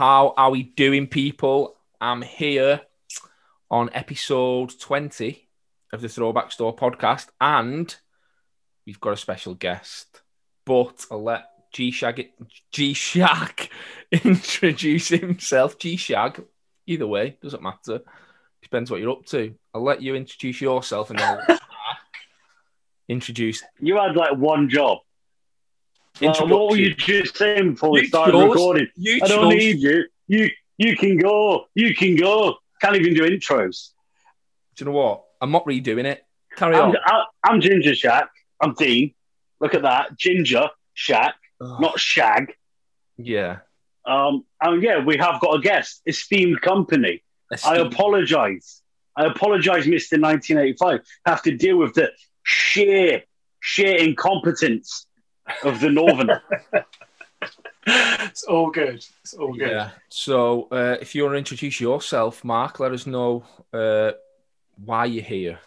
How are we doing, people? I'm here on episode 20 of the Throwback Store podcast, and we've got a special guest. But I'll let G Shag G Shag introduce himself. G Shag, either way, doesn't matter. Depends what you're up to. I'll let you introduce yourself and then introduce. You had like one job. Uh, what were you just saying before we You started chose- recording? I don't chose- need you. You you can go. You can go. Can't even do intros. Do you know what? I'm not redoing it. Carry I'm, on. I, I'm Ginger Shack. I'm Dean. Look at that. Ginger Shack, not Shag. yeah. Um, and yeah, we have got a guest, esteemed company. I apologize. I apologize, Mr. 1985. Have to deal with the sheer, sheer incompetence of the Northerner. it's all good. It's all good. Yeah. So, uh, if you want to introduce yourself, Mark, let us know uh, why you're here.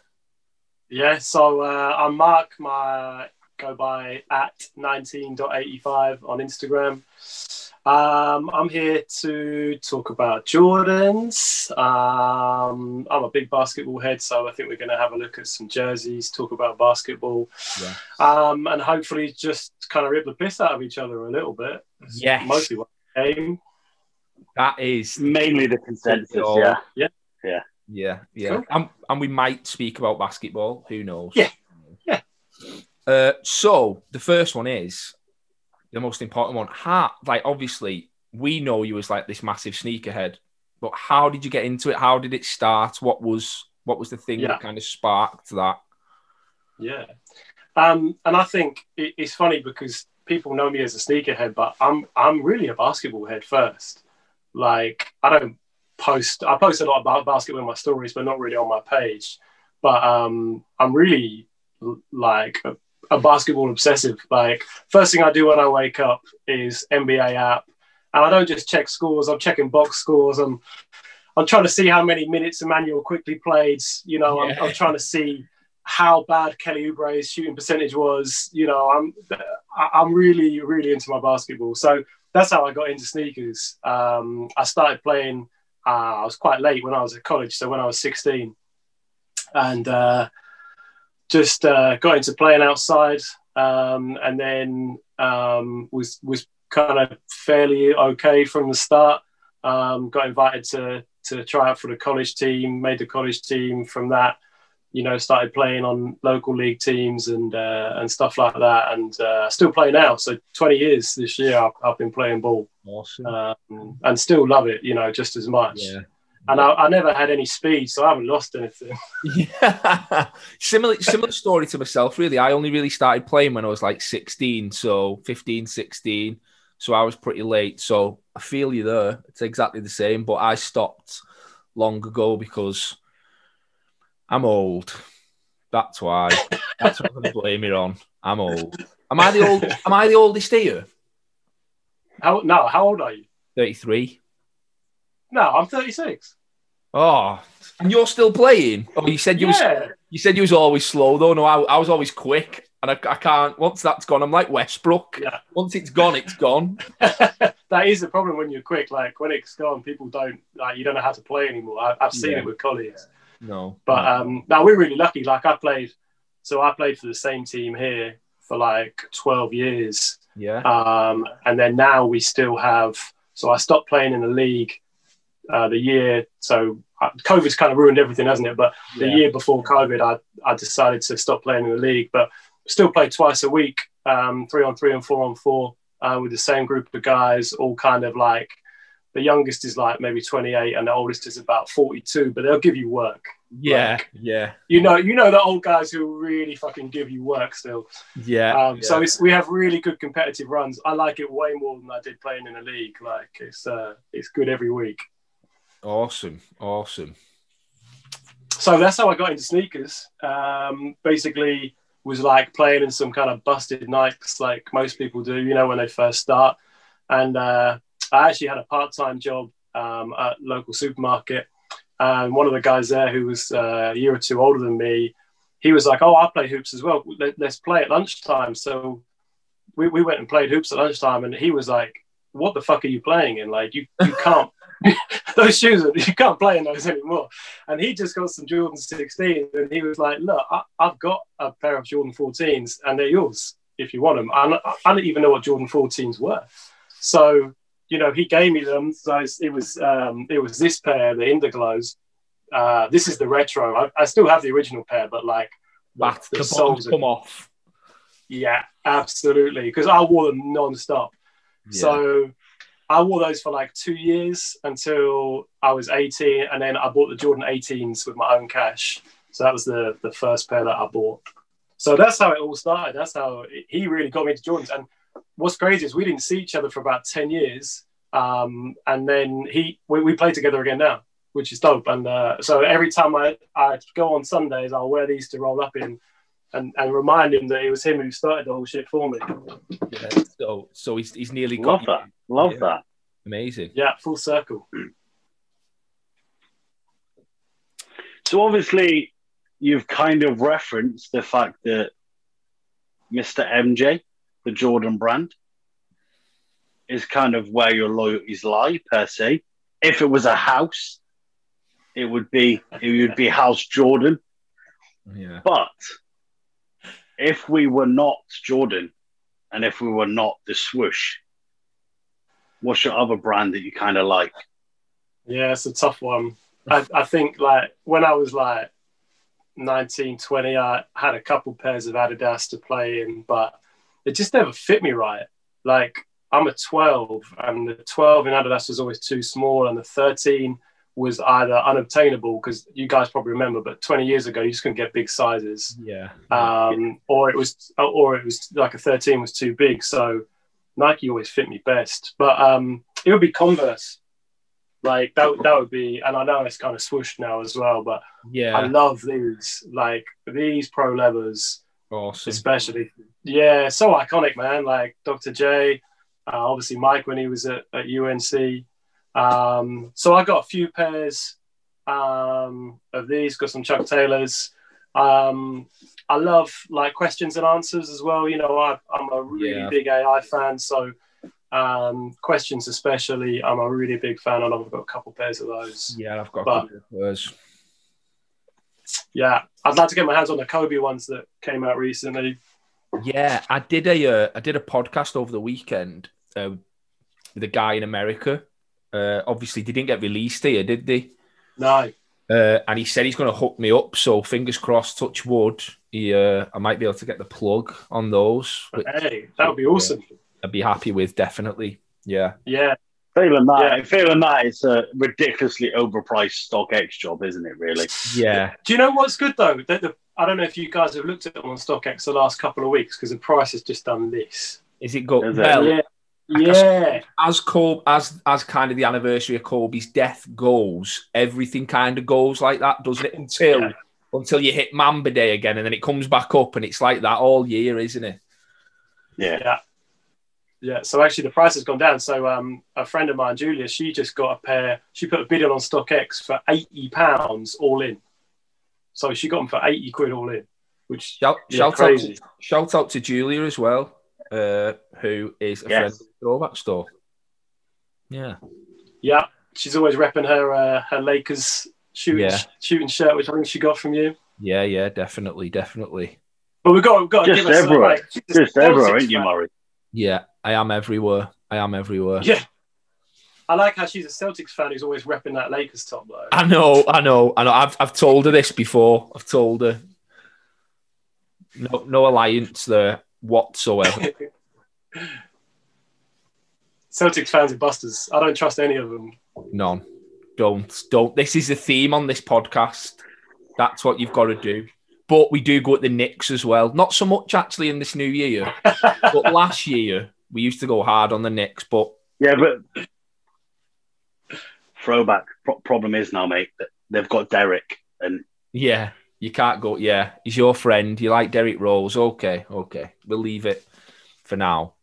Yeah, so uh, I'm Mark. My go by at 19.85 on Instagram. Um, I'm here to talk about Jordans. Um, I'm a big basketball head, so I think we're going to have a look at some jerseys, talk about basketball, Yeah. um, and hopefully just kind of rip the piss out of each other a little bit. Yeah, Mostly what I aim. That is. Mainly the consensus, Yeah, yeah. Yeah. Yeah. Cool. And, and we might speak about basketball. Who knows? Yeah. Yeah. Uh, so, the first one is the most important one. How, like, obviously, we know you as like this massive sneakerhead, but how did you get into it? How did it start? What was what was the thing Yeah. that kind of sparked that? Yeah. Um, and I think it, it's funny because people know me as a sneakerhead, but I'm I'm really a basketball head first. Like I don't post I post a lot about basketball in my stories, but not really on my page. But um, I'm really like a, a basketball obsessive. Like first thing I do when I wake up is NBA app, and I don't just check scores. I'm checking box scores. I'm I'm trying to see how many minutes Immanuel Quickley played. You know, I'm, I'm trying to see how bad Kelly Oubre's shooting percentage was. You know, I'm I'm really really into my basketball. So that's how I got into sneakers. Um, I started playing. Uh, I was quite late when I was at college, so when I was 16, and uh, just uh, got into playing outside, um, and then um, was was kind of fairly okay from the start. Um, got invited to to try out for the college team, made the college team. From that, you know, started playing on local league teams and uh, and stuff like that, and uh, still play now. So 20 years this year, I've, I've been playing ball Awesome. um, and still love it, you know, just as much. yeah. And I, I never had any speed, so I haven't lost anything. Yeah. similar similar story to myself, really. I only really started playing when I was like 16, so 15, 16. So I was pretty late. So I feel you there. It's exactly the same, but I stopped long ago because I'm old. That's why. That's what I'm gonna blame it on. I'm old. Am I the old am I the oldest here? How no? How old are you? 33. No, I'm 36. Oh, and you're still playing? Oh, you said you was You said you was always slow though. No, I, I was always quick, and I, I can't. Once that's gone, I'm like Westbrook. Yeah. Once it's gone, it's gone. that is the problem when you're quick. Like when it's gone, people don't like you don't know how to play anymore. I, I've seen Yeah. it with colleagues. No, But um, now we're really lucky. Like I played, so I played for the same team here for like 12 years. yeah, Um, and then now we still have. So I stopped playing in the league uh, the year. So uh, COVID's kind of ruined everything, hasn't it? But the Yeah. year before COVID, I, I decided to stop playing in the league, but still play twice a week, um, three on three and four on four uh, with the same group of guys, all kind of like the youngest is like maybe 28 and the oldest is about 42, but they'll give you work. yeah, yeah, You know, you know the old guys who really fucking give you work still. yeah. Um, yeah. So it's, we have really good competitive runs. I like it way more than I did playing in a league. Like it's uh, it's good every week. Awesome, awesome. So that's how I got into sneakers. Um, basically, was like playing in some kind of busted Nikes, like most people do. You know, when they first start. And uh, I actually had a part-time job um, at local supermarket. And one of the guys there, who was uh, a year or two older than me, he was like, "Oh, I play hoops as well. Let, us play at lunchtime." So we, we went and played hoops at lunchtime, and he was like, what the fuck are you playing in? Like you you can't those shoes are, you can't play in those anymore. And he just got some Jordan 16 and he was like, look, I, have got a pair of Jordan 14s and they're yours if you want them. I, I don't even know what Jordan 14s were. So, you know, he gave me them. So it was um, it was this pair, the Indiglows. Uh, this is the retro. I, I, still have the original pair, but like the, the, the soles come off. Yeah, absolutely. Because I wore them non-stop. Yeah. So I wore those for like two years until I was 18, and then I bought the Jordan 18s with my own cash. So that was the the first pair that I bought. So that's how it all started. That's how it, he really got me to Jordans. And what's crazy is we didn't see each other for about 10 years, um, and then he we, we play together again now, which is dope. And uh, so every time I I go on Sundays, I'll wear these to roll up in. And, and remind him that it was him who started the whole shit for me. Yeah, so so he's, he's nearly love got that. Love yeah. that. Amazing. Yeah, full circle. So obviously, you've kind of referenced the fact that Mr. MJ, the Jordan brand, is kind of where your loyalties lie per se. If it was a house, it would be it would be House Jordan. Yeah. But if we were not Jordan, and if we were not the swoosh, what's your other brand that you kind of like? Yeah, it's a tough one. I, I think like when I was like 19, 20, I had a couple pairs of Adidas to play in, but it just never fit me right. Like I'm a 12, and the 12 in Adidas was always too small, and the 13 was either unobtainable because you guys probably remember, but 20 years ago you just couldn't get big sizes. Yeah. Um, or it was, or it was like a 13 was too big. So Nike always fit me best, but um, it would be Converse. Like that, that would be, and I know it's kind of swooshed now as well, but yeah, I love these. Like these Pro Leathers, awesome. especially. Yeah, so iconic, man. Like Dr. J, uh, obviously Mike when he was at, at UNC. Um, so I got a few pairs um, of these. Got some Chuck Taylors. Um, I love like questions and answers as well. You know, I, am a really yeah. big AI fan, so um, questions especially, I'm a really big fan, and I've got a couple pairs of those. Yeah, I've got but, a couple of those. Yeah, I'd like to get my hands on the Kobe ones that came out recently. Yeah, I did a uh, I did a podcast over the weekend uh, with a guy in America. Uh, obviously, they didn't get released here, did they? No. Uh, and he said he's going to hook me up. So fingers crossed, touch wood. He, uh, I might be able to get the plug on those. Which, hey, that would be awesome. I'd be happy with definitely. Yeah. Yeah. Feeling that, yeah. feeling that it's a ridiculously overpriced StockX job, isn't it? Really? Yeah. Do you know what's good though? That the I don't know if you guys have looked at them on StockX the last couple of weeks because the price has just done this. Is it got Is well, it? Yeah. As Kobe, as as kind of the anniversary of Kobe's death goes, everything kind of goes like that, doesn't it? Until yeah. until you hit Mamba Day again, and then it comes back up, and it's like that all year, isn't it? Yeah. Yeah. Yeah, so actually the price has gone down. So um, a friend of mine, Julia, she just got a pair. She put a bid on StockX for eighty pounds all in. So she got them for eighty quid all in, which shout, yeah, shout out to, shout out to Julia as well, uh, who is a yes. friend of the throwback store. Yeah, yeah, she's always repping her uh, her Lakers shooting yeah. shooting shirt, which I think she got from you. Yeah, yeah, definitely, definitely. But we've got, we've got just everywhere, like, just everywhere, ain't you, Murray? Yeah, I am everywhere. I am everywhere. Yeah. I like how she's a Celtics fan who's always repping that Lakers top though. I know, I know, I know. I've I've told her this before. I've told her. No, no alliance there whatsoever. Celtics fans are busters. I don't trust any of them. None. Don't. Don't. This is the theme on this podcast. That's what you've got to do. But we do go at the Knicks as well. Not so much actually in this new year, but last year we used to go hard on the Knicks. But yeah, but throwback pro- problem is now, mate, that they've got Derrick, and yeah, you can't go. Yeah, he's your friend. You like Derrick Rose? Okay, okay, we'll leave it for now.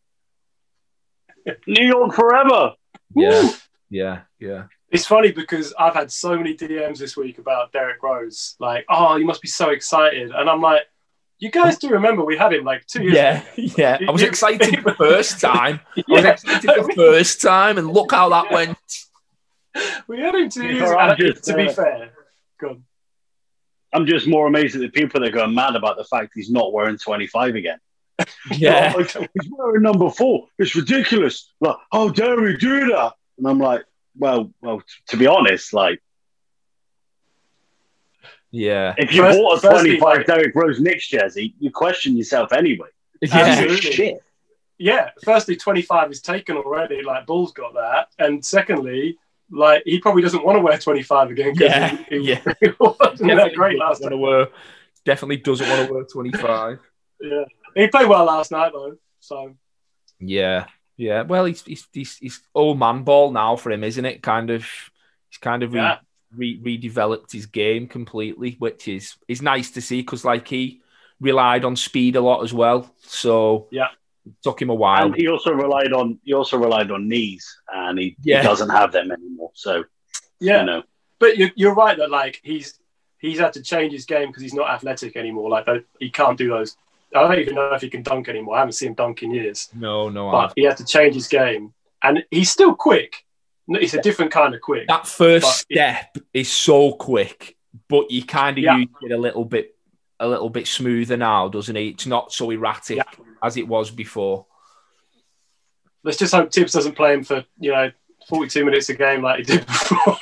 New York forever. Yeah, Woo! yeah, yeah. It's funny because I've had so many DMs this week about Derrick Rose. Like, oh, you must be so excited, and I'm like, You guys do remember we had him like two years Yeah, yeah. I was excited the first time. I was excited the first time, and look how that Yeah. went. We had him two years ago. To be fair, good. I'm just more amazed at the people that go mad about the fact he's not wearing 25 again. Yeah, like, he's wearing number four. It's ridiculous. Like, how dare he do that? And I'm like, well, well, t- to be honest, like, yeah, if you First- bought a 25 like- Derrick Rose Knicks jersey, you question yourself anyway. yeah. Absolutely. Shit. Yeah, firstly, 25 is taken already. Like, Bull's got that. And secondly, like, he probably doesn't want to wear 25 again because Yeah, he, he, yeah. he wasn't that Definitely great doesn't last wanna time. wear- definitely doesn't want to wear 25. Yeah. He played well last night, though. So, Yeah, yeah. Well, he's he's he's, he's old man ball now for him, isn't it? Kind of, he's kind of re, Yeah. re, redeveloped his game completely, which is is nice to see because like he relied on speed a lot as well. So Yeah. It took him a while. And he also relied on he also relied on knees, and he, Yeah. he doesn't have them anymore. So yeah. you know, But you're, you're right that, like, he's he's had to change his game because he's not athletic anymore. Like, he can't do those. I don't even know if he can dunk anymore. I haven't seen him dunk in years. no, no. But I've- he had to change his game. And he's still quick. It's a different kind of quick. that first step is so quick, but you kind of Yeah. use it a little bit a little bit smoother now, doesn't he? It's not so erratic Yeah. as it was before. Let's just hope Thibs doesn't play him for, you know, 42 minutes a game like he did before.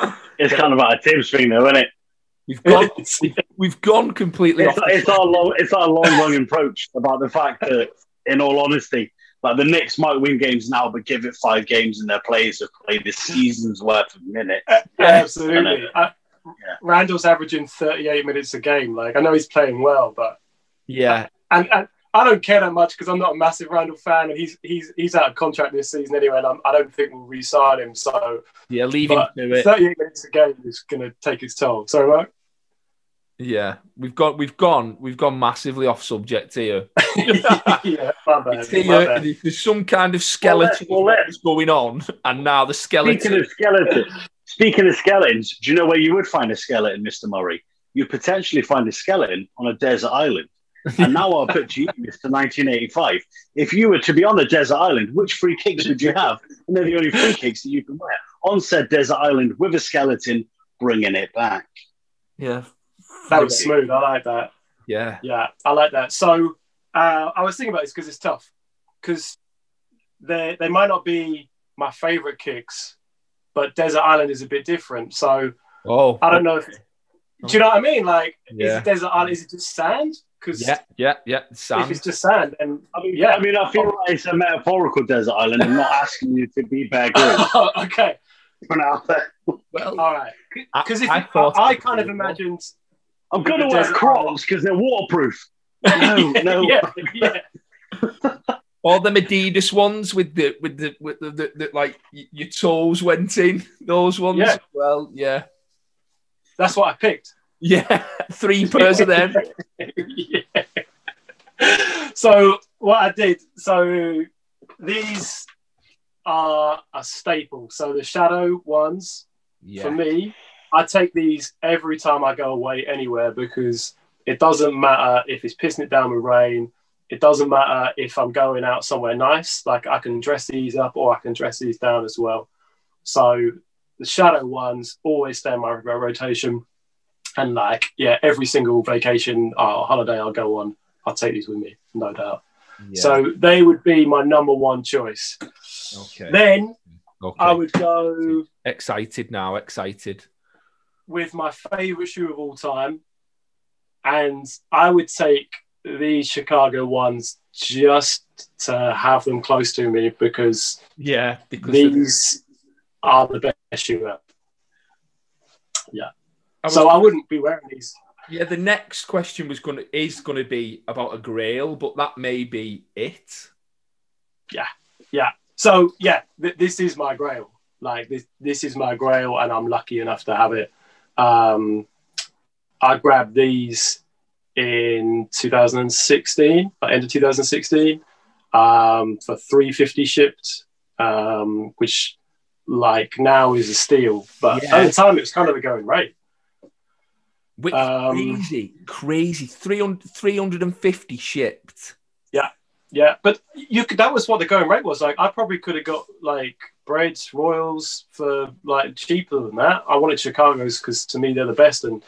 it's kind of like a Thibs thing, though, isn't it? We've gone we've gone completely It's, off. it's our long, it's our long run approach about the fact that, in all honesty, like the Knicks might win games now, but give it five games and their players have played the season's worth of minutes. Absolutely. Yeah. Randall's averaging 38 minutes a game. Like, I know he's playing well, but yeah, and, and I don't care that much because I'm not a massive Randall fan, and he's he's he's out of contract this season anyway, and I'm, I don't think we'll re-sign him. So yeah. Leave him But to it. 38 minutes a game is going to take its toll. Sorry, Mark. Yeah, we've got we've gone we've gone massively off subject here. yeah, my bad. Here, there's some kind of skeleton well, that's going on, and now the Speaking skeleton. of skeletons, speaking of skeletons, do you know where you would find a skeleton, Mister Murray? You'd potentially find a skeleton on a desert island. And now I'll put to you, Mister 1985. If you were to be on a desert island, which free kicks would you have? And they're the only free kicks that you can wear on said desert island with a skeleton, bringing it back. Yeah, That was smooth. I like that. yeah, Yeah, I like that. So uh, I was thinking about this because it's tough. Because they they might not be my favorite kicks, but Desert Island is a bit different. So Oh, I don't know if. Do you know what I mean? Like, Yeah. is it Desert Island? Is it just sand? Because Yeah, yeah, yeah. sand. if it's just sand, and I mean, Yeah. I mean, I feel like it's a metaphorical desert island. I'm not asking you to be Bear Grylls oh, okay, for now. Well, all right. Because if I I, I, kind of imagined. I'm going to wear desert Crocs because they're waterproof. No, no. yeah, yeah. all the Adidas ones with the with the with the, the, the like your toes went in. Those ones. Yeah. Well, yeah, That's what I picked. yeah. Three pairs of them. yeah. So what I did, so these are a staple. So the shadow ones for me, I take these every time I go away anywhere because it doesn't matter if it's pissing it down with rain. It doesn't matter if I'm going out somewhere nice. Like I can dress these up or I can dress these down as well. So the shadow ones always stay in my rotation. And like, yeah, every single vacation or holiday I'll go on, I'll take these with me, no doubt. yeah. So they would be my number one choice. okay, Then okay. I would go excited now. Excited. with my favorite shoe of all time, and I would take these Chicago ones just to have them close to me because Yeah, because these are the best shoe ever. I was- So I wouldn't be wearing these. yeah. The next question was gonna is gonna be about a Grail, but that may be it. Yeah, yeah. So yeah, th- this is my grail. Like this, this is my grail, and I'm lucky enough to have it. Um, I grabbed these in 2016, uh, end of 2016, um, for 350 shipped, um, which like now is a steal, but Yeah. at the time it was kind of a going rate. Which Um, crazy, crazy. 300, 350 shipped. Yeah, yeah, but you could. That was what the going rate was. Like, I probably could have got like breads, royals for like cheaper than that. I wanted Chicago's because to me they're the best, and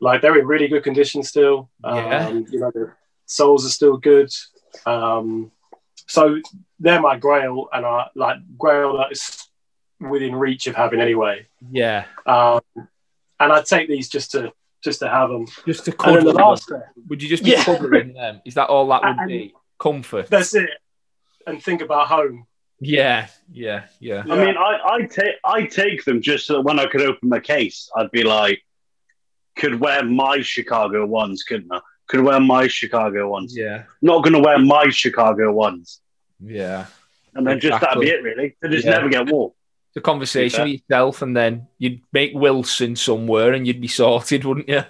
like they're in really good condition still. Yeah. Um, you know, the soles are still good. Um, so they're my grail, and I like grail that is within reach of having anyway. Yeah. Um, and I'd take these just to just to have them. Just to And cover then the them. last, Would you just be Yeah. covering them? Is that all that would And- be? Comfort. that's it. And think about home. Yeah, yeah, yeah. I mean, I I take I take them just so that when I could open my case, I'd be like, could wear my Chicago ones, couldn't I? Could wear my Chicago ones. Yeah, Not going to wear my Chicago ones, yeah. and then just that'd be it, really. They just Yeah. never get wore. The conversation Yeah. with yourself, and then you'd make Wilson somewhere, and you'd be sorted, wouldn't you?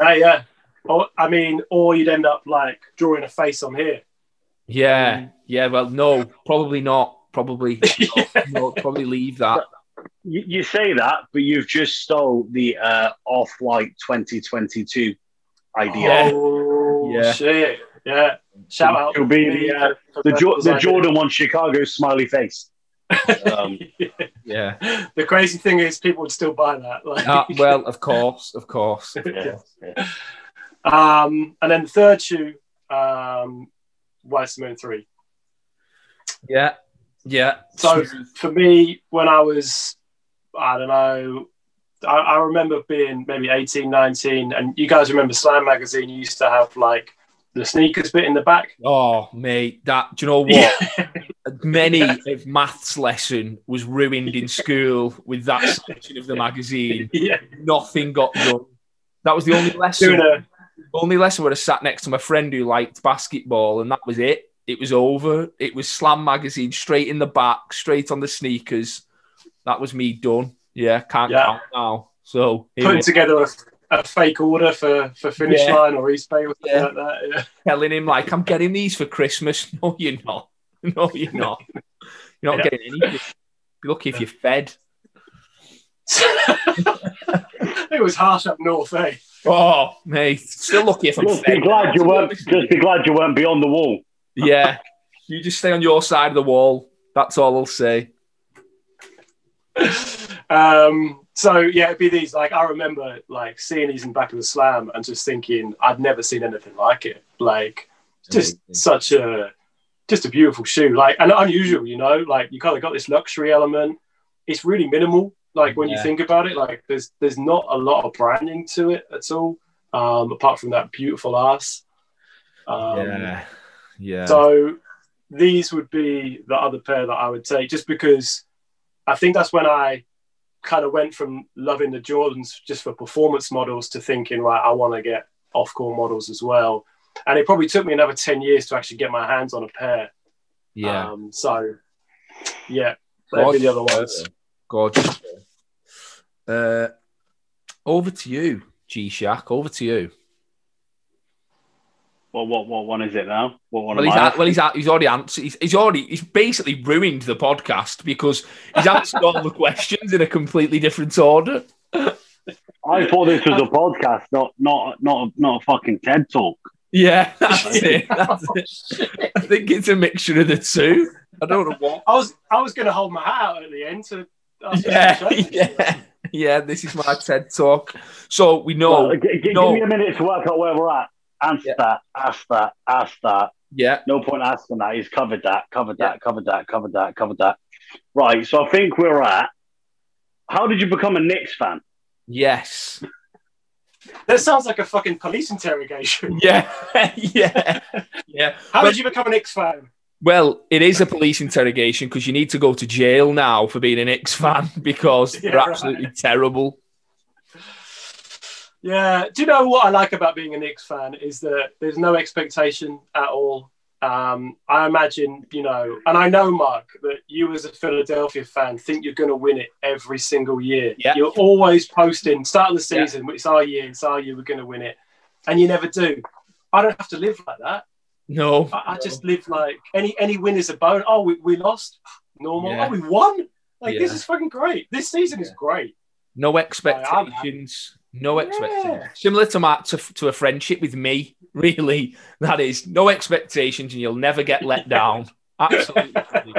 Yeah, yeah. Or I mean, or you'd end up like drawing a face on here. Yeah, mm. yeah. Well, no, probably not. Probably, not. no, probably leave that. You, you say that, but you've just stole the uh, off-white 2022 idea. Yeah. Oh Yeah. shit! Yeah. Shout out. It'll be the, uh, for The, jo- the. Jordan one Chicago smiley face. Um, Yeah. the crazy thing is, people would still buy that. Like, Ah, well, of course, of course. Yeah, yeah. um, and then the third shoe, um, White Cement three. Yeah, yeah. So for me, when I was, I don't know, I, I remember being maybe 18, 19, and you guys remember Slam Magazine used to have like the sneakers bit in the back. Oh, mate, that do you know what? Many of maths lesson was ruined in school with that section of the magazine. yeah. Nothing got done. That was the only lesson. Only lesson where I sat next to my friend who liked basketball, and that was it. It was over. It was Slam magazine straight in the back, straight on the sneakers. That was me done. Yeah, can't Yeah. count now. So putting are, together a, a fake order for, for Finish Yeah. Line or Eastbay or something Yeah. like that. Yeah. telling him like, "I'm getting these for Christmas." No, you're not. No, you're not. You're not Yeah. getting anything. Be lucky if you're fed. it was harsh up north, eh? Oh, mate, still lucky if I'm Just fed. be glad you weren't. Just be glad you weren't beyond the wall. Yeah, you just stay on your side of the wall. That's all I'll say. um, so yeah, it'd be these. Like I remember like seeing these in back of the slam and just thinking I'd never seen anything like it. Like just Amazing. such a just a beautiful shoe. Like and unusual, you know. Like you kind of got this luxury element. It's really minimal. Like when Yeah. you think about it, like there's there's not a lot of branding to it at all. Um, apart from that beautiful ass. Um, yeah, yeah. so these would be the other pair that I would take, just because I think that's when I kind of went from loving the Jordans just for performance models to thinking, right, I want to get off-court models as well. And it probably took me another ten years to actually get my hands on a pair. yeah. Um, so yeah, be the other ones. Gorgeous. Uh, over to you, G Shack. Over to you. Well, what what one is it now? What one Well, he's at, well, he's at, he's already answered. He's, he's already he's basically ruined the podcast because he's answered all the questions in a completely different order. I thought this was a podcast, not not not not a fucking TED talk. Yeah, that's it. That's it. I think it's a mixture of the two. I don't know what. I was I was going to hold my hat out at the end to. Yeah, yeah, yeah. This is my TED talk. So we know. Well, g- g- no. Give me a minute to work out where we're at. Answer Yeah. that. Ask that. Ask that. yeah, No point asking that. He's covered that. Covered that. Covered that. Covered that. Covered that. Right. So I think we're at. How did you become a Knicks fan? yes, That sounds like a fucking police interrogation. yeah, yeah, yeah. How Well- did you become an Knicks fan? Well, it is a police interrogation because you need to go to jail now for being an Knicks fan because Yeah, they're right. absolutely terrible. Yeah. Do you know what I like about being a Knicks fan is that there's no expectation at all. Um, I imagine, you know, and I know, Mark, that you as a Philadelphia fan think you're going to win it every single year. Yeah. You're always posting, start of the Yeah. season, it's our year, it's our year, we're going to win it. And you never do. I don't have to live like that. No, I, I just live like any any win is a bone. Oh, we, we lost. Normal. Yeah. Oh, we won. Like this is fucking great. This season is great. no expectations. No expectations. Similar to my to, to a friendship with me, really. That is no expectations, and you'll never get let down. Absolutely.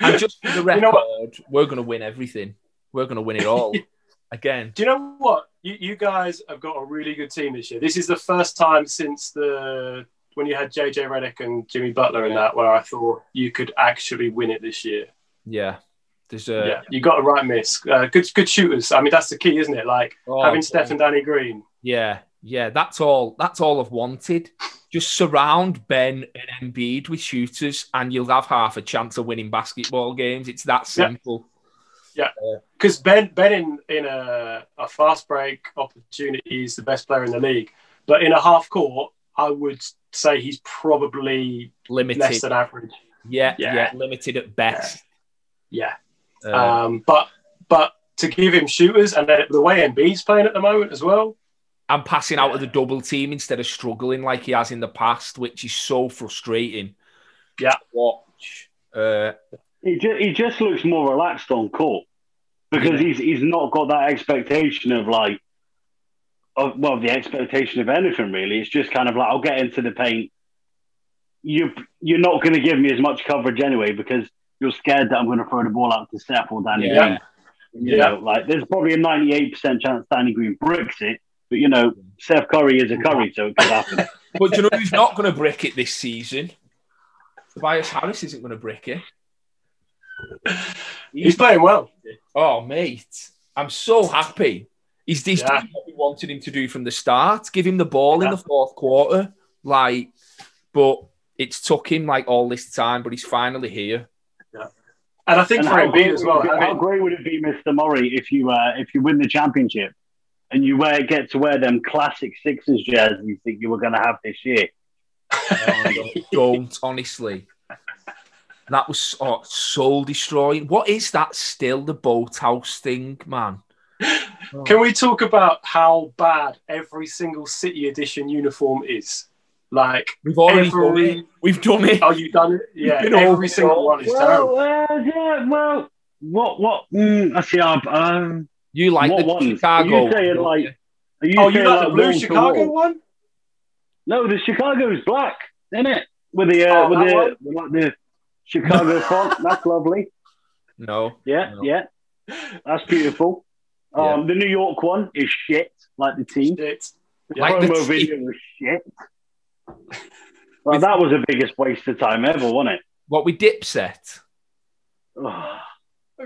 and just for the record, You know we're going to win everything. We're going to win it all again. Do you know what? You, you guys have got a really good team this year. This is the first time since the when you had JJ Redick and Jimmy Butler and that where I thought you could actually win it this year. Yeah, there's a yeah, you got a right miss. Uh, good, good shooters. I mean, that's the key, isn't it? Like Oh, having yeah. Seth and Danny Green. Yeah, yeah, that's all. That's all I've wanted. Just surround Ben and Embiid with shooters, and you'll have half a chance of winning basketball games. It's that simple. Yeah. Because Ben, Ben in, in a, a fast break opportunity is the best player in the league. But in a half court, I would say he's probably Limited, less than average. yeah, yeah, Yeah. limited at best. Yeah. Uh, Um, but but to give him shooters and the way Embiid's playing at the moment as well. and passing out of the double team instead of struggling like he has in the past, which is so frustrating. Yeah. to watch. Uh, He just, he just looks more relaxed on court because he's he's not got that expectation of like, of, well, the expectation of anything really. It's just kind of like I'll get into the paint. You you're not going to give me as much coverage anyway because you're scared that I'm going to throw the ball out to Seth or Danny Yeah. Green. You Yeah. know, like there's probably a 98% chance Danny Green bricks it, but you know, Seth Curry is a Curry, so it could happen. but do you know who's not going to brick it this season? Tobias Harris isn't going to brick it. He's playing well. Oh, mate, I'm so happy. He's, he's Yeah. doing what we wanted him to do from the start. Give him the ball in the fourth quarter, like. But it's took him like all this time, but he's finally here. And I think And for how Embiid great, as well. would it be- I how mean, great would it be, Mr. Murray, if you uh, if you win the championship and you wear get to wear them classic Sixers jerseys that you think you were going to have this year? Don't honestly. That was oh, soul destroying. What is that still? The boathouse thing, man. Can we talk about how bad every single City Edition uniform is? Like, We've already every- done it. We've done it. oh, you done it? Yeah, We've been over every single all. one is terrible. Well, uh, yeah, well, what what? Mm, I see. Uh, um, You like What the ones? Chicago? Are you saying, don't like- are you Oh, you saying, like the blue Chicago one? No, the Chicago is black, isn't it? With the uh, Oh, with that the one? with like the Chicago font. That's lovely. no. Yeah, No. yeah, that's beautiful. Um, the New York one is shit, like the team. Shit. The Like the promo team. video was shit. Well, that was the biggest waste of time ever, wasn't it? What we dip set.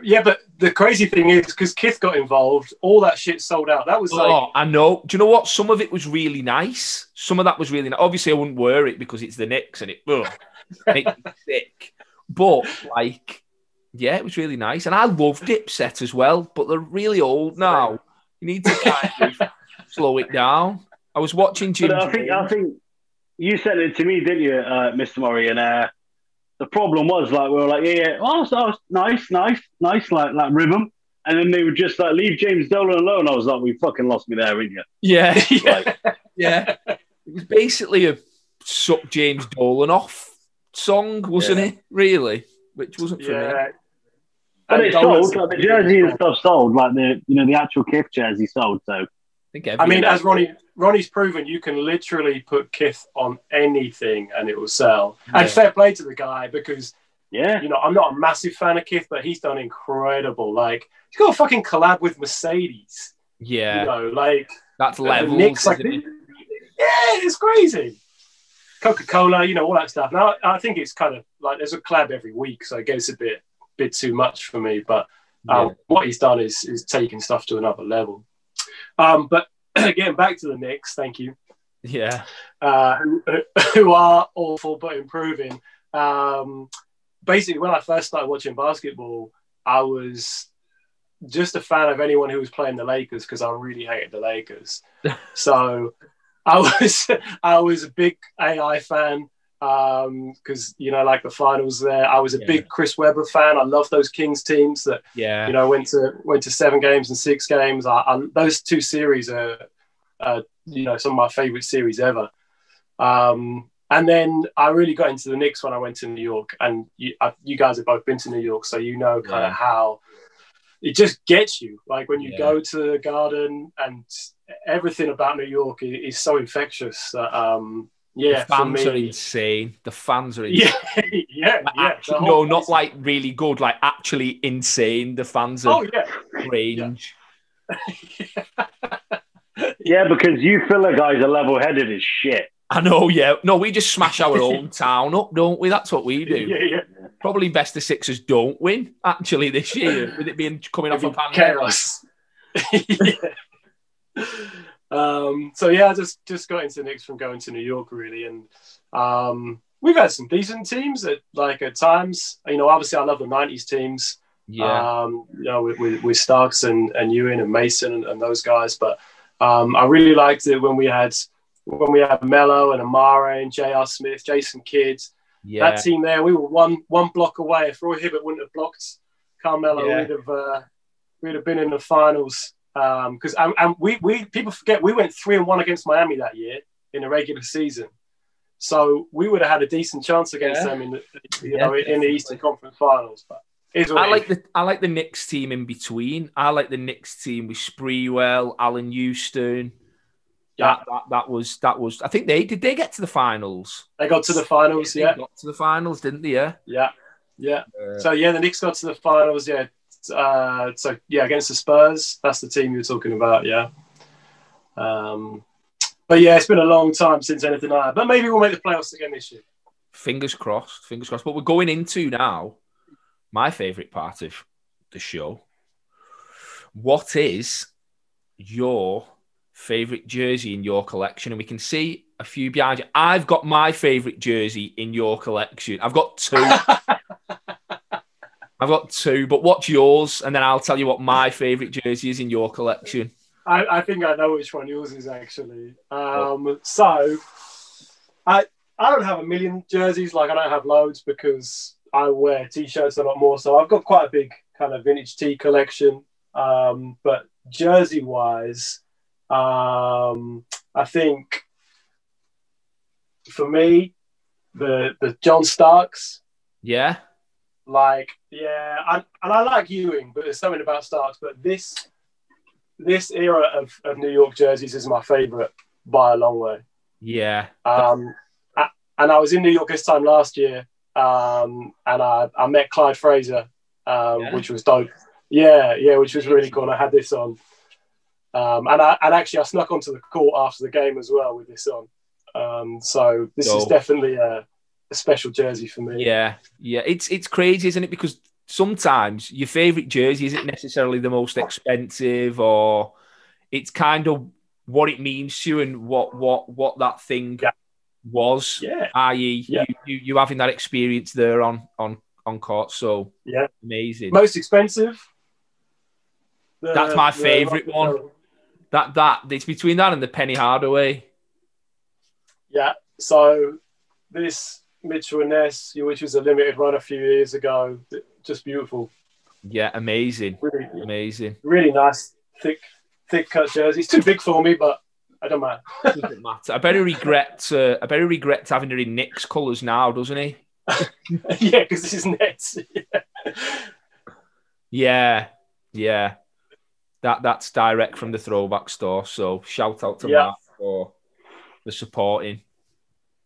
Yeah, but the crazy thing is, because Kith got involved, all that shit sold out. That was oh, like, oh, I know. Do you know what? Some of it was really nice. Some of that was really nice. Obviously, I wouldn't wear it because it's the Knicks and it ugh, makes me sick. But like, yeah, it was really nice, and I love Dipset as well. But they're really old now. You need to kind of slow it down. I was watching Jim. But I think I think you sent it to me, didn't you, uh, Mr. Murray? And uh, the problem was like we were like, yeah, yeah, oh, so nice, nice, nice, like like rhythm. And then they would just like leave James Dolan alone. I was like, we fucking lost me there, didn't you? yeah, Like, yeah. It was basically a suck James Dolan off song, wasn't Yeah. it? Really, which wasn't for me. but And it Dolan's- sold. Like the jersey and stuff sold. Like the you know the actual Kith jersey sold. So I think. I mean, as Ronnie Ronnie's proven, you can literally put Kith on anything and it will sell. Yeah. And fair play to the guy because yeah, you know I'm not a massive fan of Kith, but he's done incredible. Like he's got a fucking collab with Mercedes. yeah, You know, like that's the levels. Like it? yeah, it's crazy. Coca Cola, you know, all that stuff. Now I think it's kind of like there's a collab every week, so it gets a bit bit too much for me. But um, what he's done is is taking stuff to another level. Um, but getting back to the Knicks, thank you. yeah. uh, who, who are awful but improving. Um, basically, when I first started watching basketball, I was just a fan of anyone who was playing the Lakers because I really hated the Lakers. so I was I was a big AI fan because you know like the finals there. I was a Yeah. big Chris Webber fan. I love those Kings teams that Yeah. you know, went to went to seven games and six games. I, I, those two series are, uh, you know, some of my favorite series ever. Um, and then I really got into the Knicks when I went to New York, and you, uh, you guys have both been to New York, so you know kind Yeah. of how it just gets you. Like when you Yeah. go to the garden and everything about New York is, is so infectious. That, um, yeah, the fans are insane. The fans are insane. yeah, yeah, Like, yeah. actually- no, not like really good, like actually insane. The fans are Oh yeah, strange. Yeah, because you Philly guys are level headed as shit. I know, yeah. No, we just smash our own town up, don't we? That's what we do. yeah, yeah. Probably best of sixers don't win actually this year, with it being coming off a It'd pandemic. chaos. yeah. Um, so yeah, I just just got into the Knicks from going to New York really, and um, we've had some decent teams at like at times. You know, obviously I love the '90s teams. Yeah, Um, you know, with, with, with Starks and, and Ewing and Mason and, and those guys. But um, I really liked it when we had when we had Melo and Amar'e and J.R. Smith, Jason Kidd. yeah. That team there, we were one one block away. If Roy Hibbert wouldn't have blocked Carmelo, Yeah. we'd have uh, we'd have been in the finals. Because and, and we we people forget we went three and one against Miami that year in the regular season. So we would have had a decent chance against Yeah. them in the you Yeah, know in the. Eastern Conference Finals. But I like is. the I like the Knicks team in between. I like the Knicks team with Sprewell, Allan Houston. Yeah. That, that that was that was. I think they did. They get to the finals. They got to the finals, They yeah, got to the finals, didn't they? Yeah. yeah, yeah. Uh, So yeah, the Knicks got to the finals, yeah. Uh, so yeah, against the Spurs, that's the team you're talking about, yeah. Um, but yeah, it's been a long time since anything like that. But maybe we'll make the playoffs again this year. fingers crossed. Fingers crossed. But we're going into now my favourite part of the show. What is your favourite jersey in your collection? And we can see a few behind you. I've got my favourite jersey in your collection. I've got two. I've got two, but what's yours? And then I'll tell you what my favourite jersey is in your collection. I, I think I know which one yours is actually. Um, so I I don't have a million jerseys, like I don't have loads because I wear t-shirts a lot more. So I've got quite a big kind of vintage tee collection. Um, but jersey wise, um, I think for me, the the John Starks, Yeah? Like yeah, I, and I like Ewing, but there's something about Starks. But this this era of, of New York jerseys is my favorite by a long way. Yeah. Um, a- and I was in New York this time last year, um, and I, I met Clyde Frazier, um, Yeah. which was dope. Yeah, yeah, which was really cool. And I had this on, um, and I and actually I snuck onto the court after the game as well with this on. Um, so this is definitely a, a special jersey for me. Yeah, yeah. It's it's crazy, isn't it? Because sometimes your favorite jersey isn't necessarily the most expensive, or it's kind of what it means to you and what what what that thing Yeah. was. Yeah, I.e., Yeah. you, you you having that experience there on on on court. So Yeah. amazing. most expensive. The- That's uh, my favourite one. that that it's between that and the Penny Hardaway. Yeah. So this Mitchell and Ness, which was a limited run a few years ago, just beautiful. Yeah, amazing, Really, amazing. really nice, thick, thick cut jersey. It's too big for me, but I don't mind. Doesn't matter. I better regret. Uh, I better regret having it in Knicks colours now, doesn't he? yeah, because this is Nets. Yeah, yeah. That that's direct from the throwback store. So shout out to Yeah. Mark for the supporting.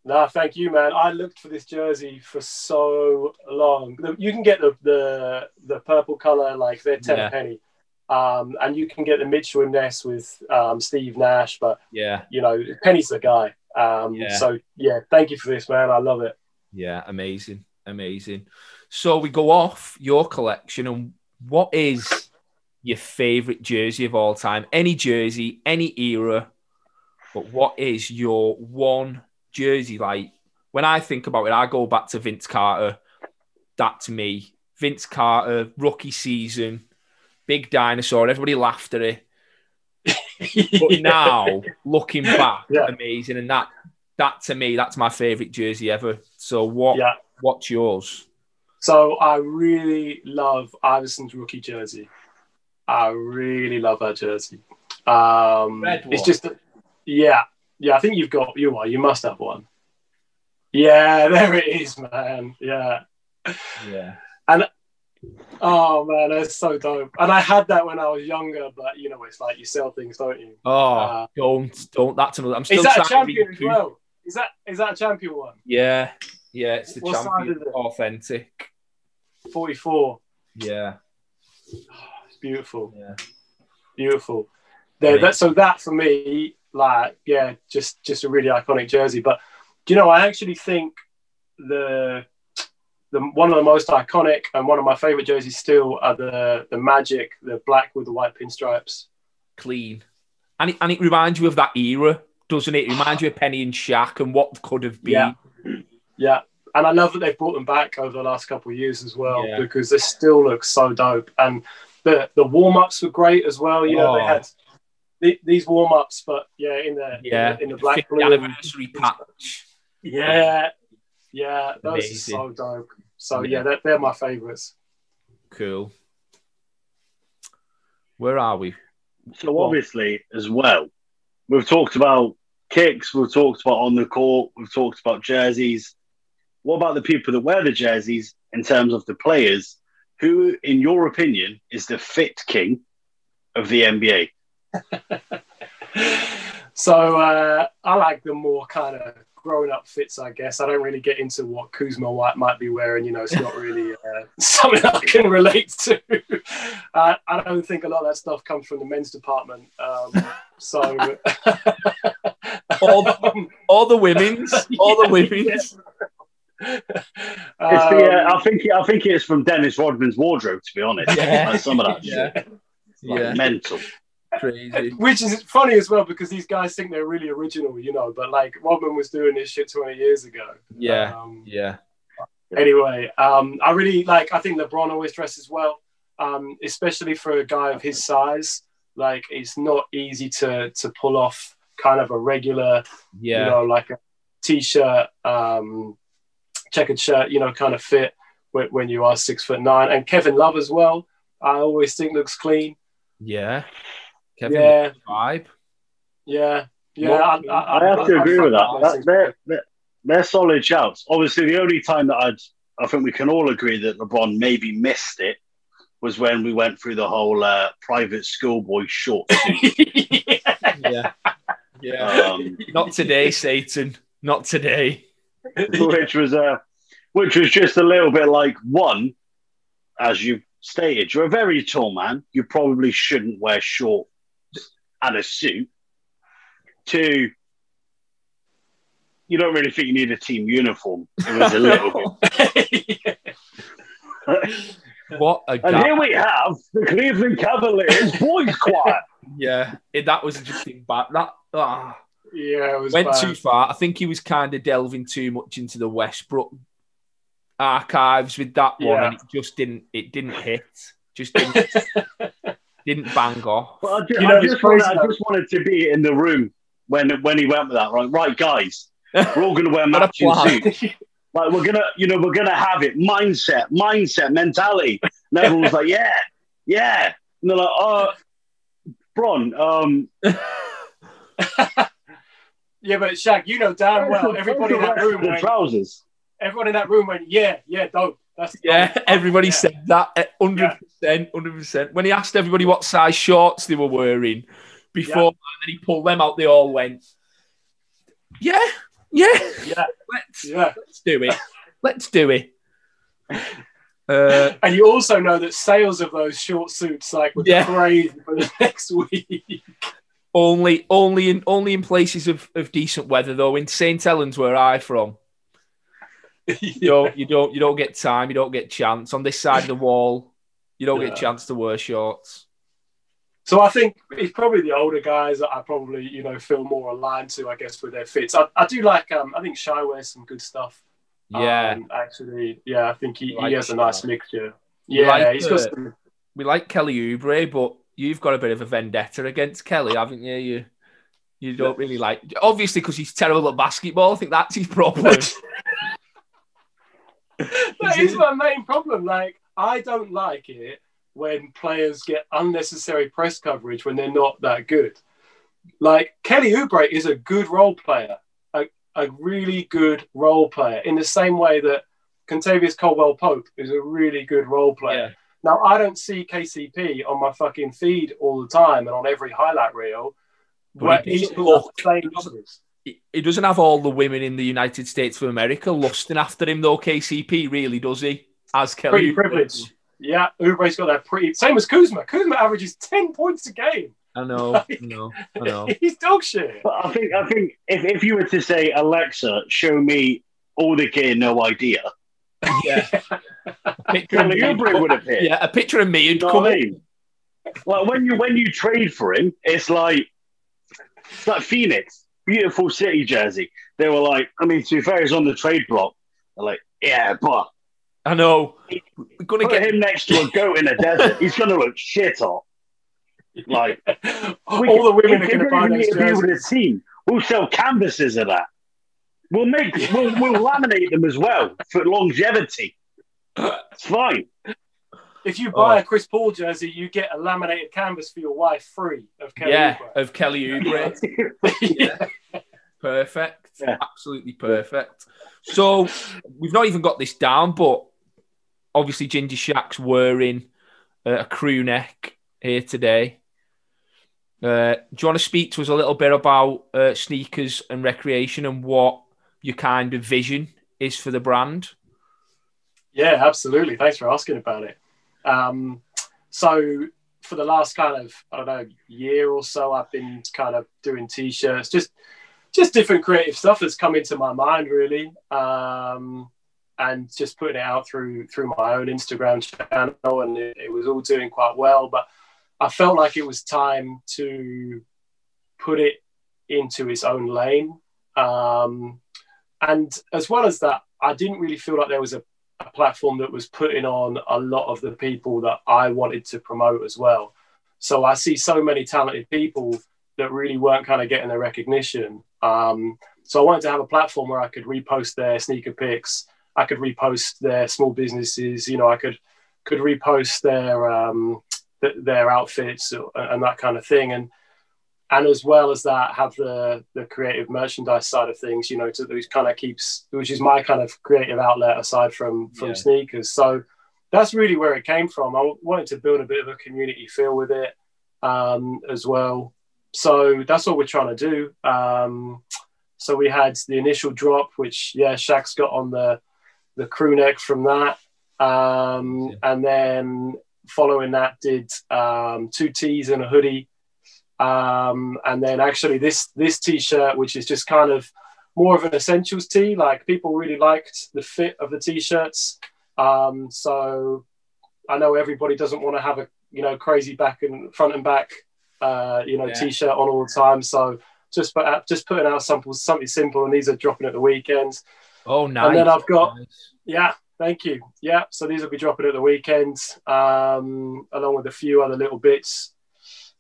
No, thank you, man. I looked for this jersey for so long. You can get the the, the purple color, like they're ten yeah. penny, um, and you can get the Mitchell and Ness with um, Steve Nash. But Yeah, you know, Penny's the guy. Um, Yeah. So yeah, thank you for this, man. I love it. yeah, amazing, amazing. So we go off your collection, and what is your favorite jersey of all time? Any jersey, any era, but what is your one jersey? Like when I think about it, I go back to Vince Carter. That to me, Vince Carter, rookie season, big dinosaur. Everybody laughed at it. But now, looking back, Yeah. amazing. And that that to me, that's my favourite jersey ever. So what yeah. what's yours? So I really love Iverson's rookie jersey. I really love that jersey. Um, Red it's just, yeah, yeah. I think you've got you are. You must have one. Yeah, there it is, man. Yeah, Yeah. And oh man, that's so dope. And I had that when I was younger, but you know, it's like you sell things, don't you? Oh, Uh, don't, don't. That's another. I'm still Is that a champion as well? Is that is that a champion one? Yeah, yeah. It's the What champion, is it? authentic. Forty four. Yeah, It's beautiful, yeah. beautiful. There, that, so that for me, like, yeah, just just a really iconic jersey. But do you know, I actually think the the one of the most iconic and one of my favorite jerseys still are the the Magic, the black with the white pinstripes. Clean, and it, and it reminds you of that era, doesn't it? It reminds you of Penny and Shaq and what could have been. Yeah. Yeah. And I love that they've brought them back over the last couple of years as well Yeah. because they still look so dope. And the the warm ups were great as well. You know, they Oh. had the, these warm ups, but yeah, in the Yeah, in the, in the black 50th blue. anniversary patch. Yeah, yeah, those Amazing. are so dope. So Yeah. yeah, they're, they're my favorites. Cool. Where are we? So obviously, as well, we've talked about kicks, we've talked about on the court, we've talked about jerseys. What about the people that wear the jerseys in terms of the players? Who, in your opinion, is the fit king of the NBA? so uh, I like the more kind of grown up fits, I guess. I don't really get into what Kuzma White might be wearing. You know, it's not really uh, something I can relate to. Uh, I don't think a lot of that stuff comes from the men's department. Um, so. All the, all the women's, all the women's. It's the, uh, I Um, think I think it's from Dennis Rodman's wardrobe, to be honest. Yeah. Like some of that Yeah. shit, like Yeah, mental. Crazy. Which is funny as well because these guys think they're really original, you know. But like Rodman was doing this shit 20 years ago. Yeah, Um, yeah, Anyway, um, I really like. I think LeBron always dresses well, um, especially for a guy of his size. Like it's not easy to to pull off kind of a regular, yeah. you know, like a t-shirt, um, checkered shirt, you know, kind of fit when, when you are six foot nine. And Kevin Love as well. I always think looks clean. Yeah. Kevin Yeah. vibe. Yeah, yeah. Well, I, have to agree with that. That they're, they're, they're solid shouts. Obviously, the only time that I'd, I think we can all agree that LeBron maybe missed it was when we went through the whole uh, private schoolboy short suit. Yeah. Yeah. um, Not today, Satan. Not today. which was uh, which was just a little bit like one, as you stated, you're a very tall man. You probably shouldn't wear shorts and a suit. Two, you don't really think you need a team uniform. It was a little bit. What a And guy. here we have the Cleveland Cavaliers boys choir. Yeah. It, that was just in bad. That ah, yeah, it was went bad. too far. I think he was kind of delving too much into the Westbrook archives with that one, Yeah. and it just didn't. It didn't hit. Just didn't. didn't bang off. But I just, You know, I, just wanted, I just wanted to be in the room when when he went with that. Right, right, guys, we're all going to wear matching suits. Like we're gonna, you know, we're gonna have it. Mindset, mindset, mentality. And everyone's like, yeah, yeah. And they're like, oh, Bron, um, yeah, but Shaq, you know damn well everybody in that room the went. trousers. Everyone in that room went, yeah, yeah, dope. That's. Yeah, everybody Yeah. said that. eh, Hundred percent, hundred percent. When he asked everybody what size shorts they were wearing before, and then he pulled them out, they all went, "Yeah, yeah, Yeah, let's yeah. let's do it, let's do it." Uh, And you also know that sales of those short suits like were Yeah. crazy for the next week. only, only in only in places of, of decent weather, though. In St Helens, where I from, you don't, you don't, you don't get time, you don't get chance on this side of the wall. You don't Yeah. get chance to wear shorts. So I think it's probably the older guys that I probably you know feel more aligned to, I guess, with their fits. I, I do like. Um, I think Shai wears some good stuff. Yeah, Um, actually, yeah, I think he, Like he has a nice mixture. Yeah, like he's got some. we like Kelly Oubre, but you've got a bit of a vendetta against Kelly, haven't you? You you don't really like, obviously, because he's terrible at basketball. I think that's his problem. that is my main problem. Like, I don't like it when players get unnecessary press coverage when they're not that good. Like Kelly Oubre is a good role player, a, a really good role player. In the same way that Kentavious Caldwell Pope is a really good role player. Yeah. Now I don't see KCP on my fucking feed all the time and on every highlight reel. But But he he's doesn't got look- the same he doesn't- He- He doesn't have all the women in the United States of America lusting after him, though. KCP really does he? As Kelly, Pretty privileged. Yeah, Oubre's got that pretty same as Kuzma. Kuzma averages ten points a game. I know, I know, I know. He's dog shit. But I think I think if, if you were to say Alexa, show me all the gear, no idea, Yeah, a picture of me, Oubre would appear. yeah, a picture of me would come what I up. mean? Like when you when you trade for him, it's like it's like Phoenix, beautiful city jersey. They were like, I mean, to be fair, he's on the trade block. They're like, yeah, but I know. We're gonna put get him next to a goat in a desert. He's gonna look shit hot. Like all the women are to you're buy gonna those jerseys. a team. We'll sell canvases of that. We'll make we'll, we'll laminate them as well for longevity. It's fine. If you buy Oh. a Chris Paul jersey, you get a laminated canvas for your wife free of Kelly yeah Oubre. of Kelly Oubre. yeah. Perfect. Yeah. Absolutely perfect. So we've not even got this down, but obviously Ginger Shacks wearing uh, a crew neck here today. Uh, do you want to speak to us a little bit about uh, sneakers and recreation and what your kind of vision is for the brand? Yeah, absolutely. Thanks for asking about it. Um, so for the last kind of I don't know year or so, I've been kind of doing t-shirts, just just different creative stuff that's come into my mind really, um, and just putting it out through through my own Instagram channel, and it, it was all doing quite well. But I felt like it was time to put it into its own lane, um, and as well as that, I didn't really feel like there was a a platform that was putting on a lot of the people that I wanted to promote as well. So I see so many talented people that really weren't kind of getting their recognition. Um, so I wanted to have a platform where I could repost their sneaker pics. I could repost their small businesses. You know, I could could repost their um, th- their outfits and that kind of thing. And and as well as that, have the the creative merchandise side of things. You know, to which kind of keeps, which is my kind of creative outlet aside from from Yeah. sneakers. So that's really where it came from. I wanted to build a bit of a community feel with it um, as well. So that's what we're trying to do. Um, so we had the initial drop, which yeah, Shaq's got on the the crew neck from that, um, and then following that did um, two tees and a hoodie, um, and then actually this this t-shirt, which is just kind of more of an essentials tee. Like people really liked the fit of the t-shirts. Um, so I know everybody doesn't want to have a you know crazy back and front and back uh, you know Yeah. t-shirt on all the time. So just put out, just putting out samples something simple, and these are dropping at the weekend. Oh, nice. And then I've got- Nice. Yeah, thank you. Yeah, so these will be dropping at the weekend, um, along with a few other little bits.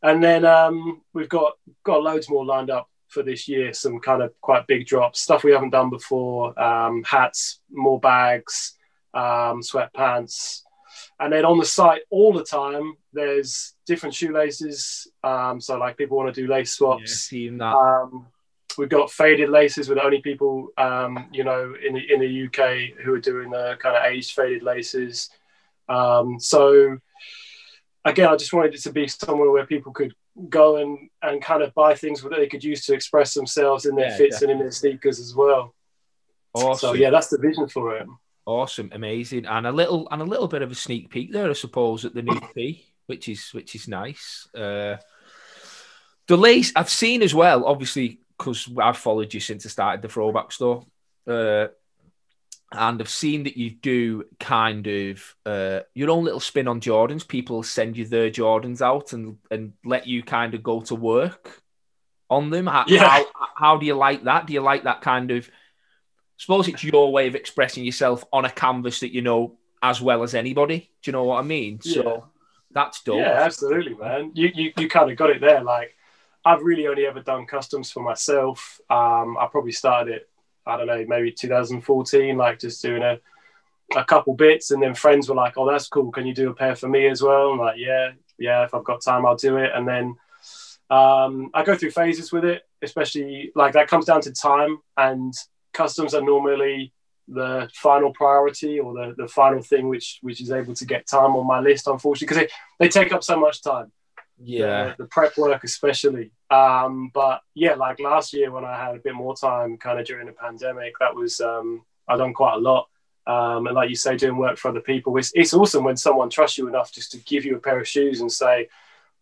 And then um, we've got got loads more lined up for this year. Some kind of quite big drops, stuff we haven't done before. Um, hats, more bags, um, sweatpants, and then on the site all the time there's different shoelaces. Um, so like people want to do lace Yeah, swaps. that. Um, we've got faded laces with only people, um, you know, in the, in the UK who are doing the kind of aged faded laces. Um, so again, I just wanted it to be somewhere where people could go and, and kind of buy things that they could use to express themselves in their Yeah, fits and in their sneakers as well. awesome. So yeah, that's the vision for it. Awesome, amazing, and a little and a little bit of a sneak peek there, I suppose, at the new P, which is which is nice. Uh, the lace I've seen as well, obviously, because I've followed you since I started the throwback store, uh, and I've seen that you do kind of uh, your own little spin on Jordans. People send you their Jordans out and and let you kind of go to work on them. How, Yeah. how, how do you like that? Do you like that kind of? suppose it's your way of expressing yourself on a canvas that you know as well as anybody. Do you know what I mean? Yeah. So that's dope. Yeah, absolutely, man. You you, you kind of got it there. Like I've really only ever done customs for myself. Um, I probably started it, I don't know, maybe 2014, like just doing a a couple bits, and then friends were like, "Oh, that's cool. Can you do a pair for me as well?" I'm like, "Yeah, yeah. If I've got time, I'll do it." And then um, I go through phases with it, especially like that comes down to time and customs are normally the final priority or the, the final thing which which is able to get time on my list, unfortunately, because they, they take up so much time. Yeah. The, the prep work, especially. Um, but yeah, like last year when I had a bit more time kind of during the pandemic, that was, um, i done quite a lot. Um, and like you say, doing work for other people, it's, it's awesome when someone trusts you enough just to give you a pair of shoes and say,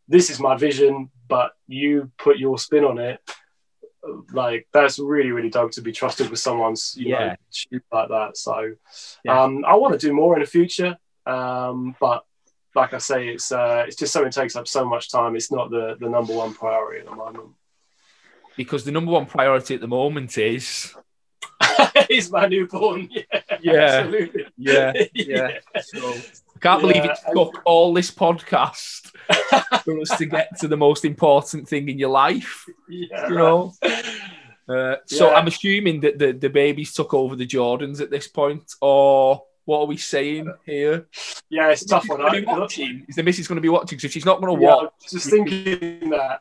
this is my vision, but you put your spin on it. Like that's really, really dope to be trusted with someone's, you Yeah. know, shoes like that. So Yeah. um, I want to do more in the future. Um, but like I say, it's uh, it's just something that takes up so much time. It's not the, the number one priority at the moment. Because the number one priority at the moment is it's my newborn. Yeah, Yeah. absolutely. yeah, yeah. So I can't believe Yeah, it took all this podcast for us to get to the most important thing in your life. yeah. You know. Uh, so Yeah. I'm assuming that the, the babies took over the Jordans at this point, or what are we saying here? yeah, it's a tough Is one. the missus I, gonna be watching? Is the missus going to be watching? So she's not going to yeah, watch, I'm just thinking that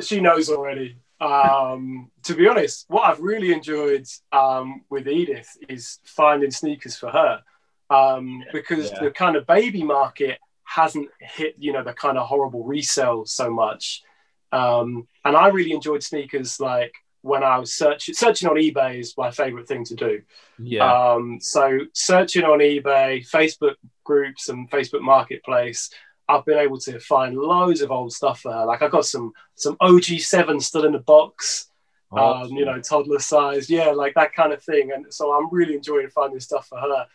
she knows already. Um, to be honest, what I've really enjoyed um, with Edith is finding sneakers for her um, because Yeah. the kind of baby market hasn't hit, you know, the kind of horrible resale so much. Um, and I really enjoyed sneakers like when I was searching searching on eBay is my favorite thing to do. yeah, Um, so searching on eBay, Facebook groups, and Facebook Marketplace, I've been able to find loads of old stuff for her. Like I've got some some OG seven still in the box, um, you know, toddler size, yeah, like that kind of thing. And so I'm really enjoying finding stuff for her.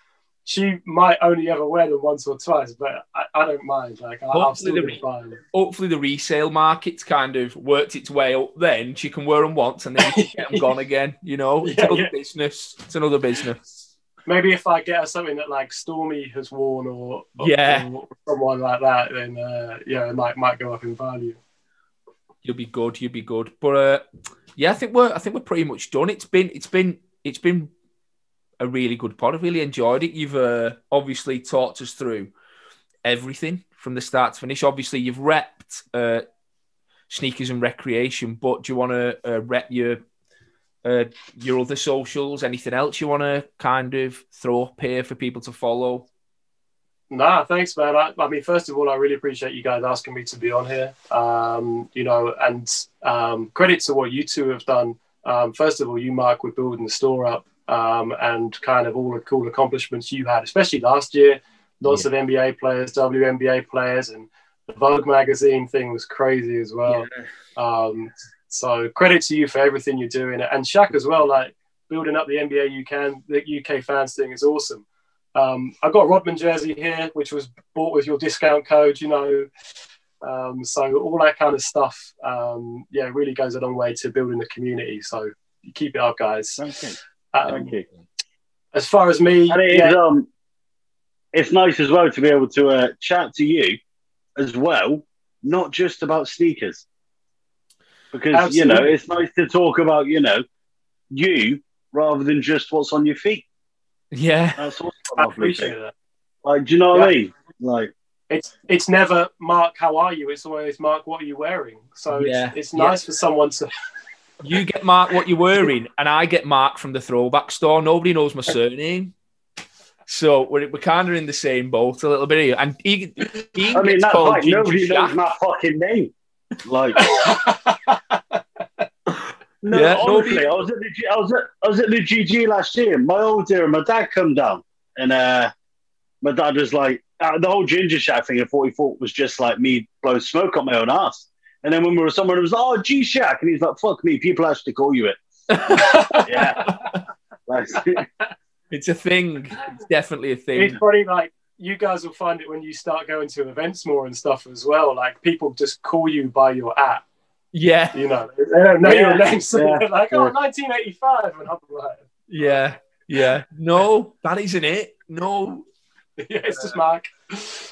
She might only ever wear them once or twice, but I, I don't mind. Like I, I'll Hopefully still the- be fine. hopefully the resale market's kind of worked its way up. Then she can wear them once and then get them gone again. You know, it's Yeah, another yeah. business. It's another business. Maybe if I get her something that like Stormi has worn or, or- Yeah. or someone like that, then uh, yeah, it might might go up in value. You'll be good. You'll be good. But uh, yeah, I think we're I think we're pretty much done. It's been it's been it's been a really good pod. I really enjoyed it. You've uh, obviously talked us through everything from the start to finish. Obviously, you've repped uh, sneakers and recreation, but do you want to uh, rep your uh, your other socials? Anything else you want to kind of throw up here for people to follow? Nah, thanks, man. I, I mean, first of all, I really appreciate you guys asking me to be on here. Um, you know, and um, credit to what you two have done. Um, first of all, you, Mark, with building the store up um, and kind of all the cool accomplishments you had, especially last year. Lots of NBA players, WNBA players, and the Vogue magazine thing was crazy as well. Um, so credit to you for everything you're doing, and Shaq as well. Like building up the NBA UK, the UK fans thing is awesome. Um, I got Rodman jersey here, which was bought with your discount code. You know, um, so all that kind of stuff. Um, yeah, really goes a long way to building the community. So keep it up, guys. You. Um, Thank you. as far as me, And it is, yeah, um, it's nice as well to be able to uh, chat to you as well, not just about sneakers. Because, you know, it's nice to talk about, you know, you rather than just what's on your feet. Yeah, That's also a I lovely appreciate thing. that. Like, do you know what I mean? Like, It's it's never Mark, how are you? It's always Mark, what are you wearing? So Yeah. it's, it's Yeah. nice for someone to you get Mark what you're wearing, and I get Mark from the throwback store. Nobody knows my surname. So we're, we're kind of in the same boat a little bit here. And he, he I mean, that's called like Ginger nobody knows my fucking name. Like, no, Yeah, honestly, nobody- I was at the G- I was at I was at the GG last year. My old dear, my dad come down, and uh, my dad was like, uh, the whole ginger shack thing. I thought he thought was just like me blowing smoke up my own ass. And then when we were somewhere, it was oh G Shack, and he's like, fuck me, people actually call you it. Yeah, Like, It's a thing. It's definitely a thing. it's funny, like you guys will find it when you start going to events more and stuff as well. Like people just call you by your app. Yeah, You know, they don't know your name, so yeah, they're like, "Oh, yeah. 1985," and I'm like, yeah, yeah. No, that isn't it. No. "Yeah, it's just Mark."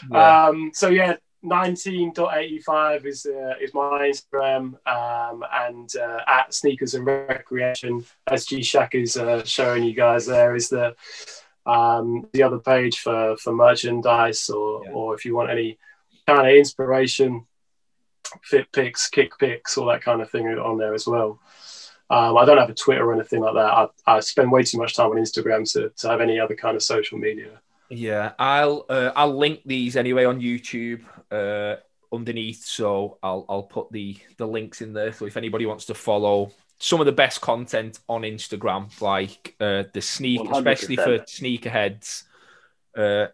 Yeah. Um, so yeah, 19.85 is uh, is my Instagram, um, and uh, at Sneakers and Recreation, as G Shack is uh, showing you guys there, is the um, the other page for for merchandise, or Yeah. or if you want any kind of inspiration, fit pics, kick pics, all that kind of thing on there as well. Um, I don't have a Twitter or anything like that. I, I spend way too much time on Instagram to, to have any other kind of social media. Yeah, I'll uh, I'll link these anyway on YouTube uh, underneath, so I'll I'll put the the links in there. So if anybody wants to follow some of the best content on Instagram, like uh, the sneak, 100%. especially for sneakerheads. Uh,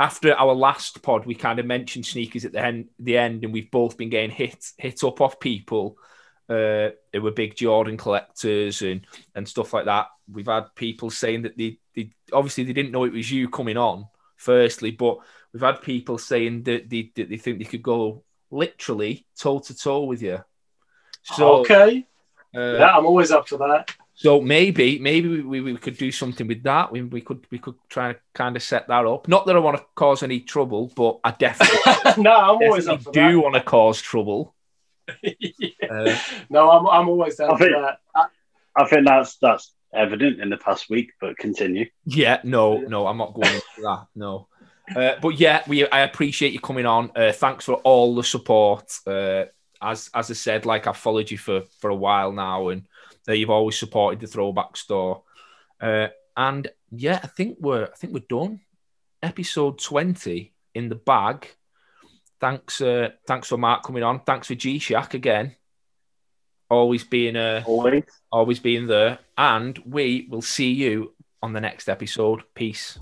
after our last pod, we kind of mentioned sneakers at the end, the end, and we've both been getting hit hit up off people uh, who were big Jordan collectors and and stuff like that. We've had people saying that they, they obviously they didn't know it was you coming on, firstly, but we've had people saying that they that they think they could go literally toe to toe with you. So okay. uh, yeah, I'm always up for that. so maybe maybe we, we, we could do something with that. We, we could we could try to kind of set that up. Not that I want to cause any trouble, but I definitely, no, I'm always up for do want to cause trouble. Yeah. Uh, No, I'm, I'm always down I for think- that. I think that's that's evident in the past week, but continue. Yeah, no, no, I'm not going into that. No, uh, but yeah, we I appreciate you coming on. Uh, thanks for all the support. Uh, as as I said, like I've followed you for for a while now, and uh, you've always supported the Throwback Store. Uh, and yeah, I think we're I think we're done. Episode twenty in the bag. Thanks, uh, thanks for Mark coming on. Thanks for G Shack again. Always being uh, Always. always being there, and we will see you on the next episode. Peace.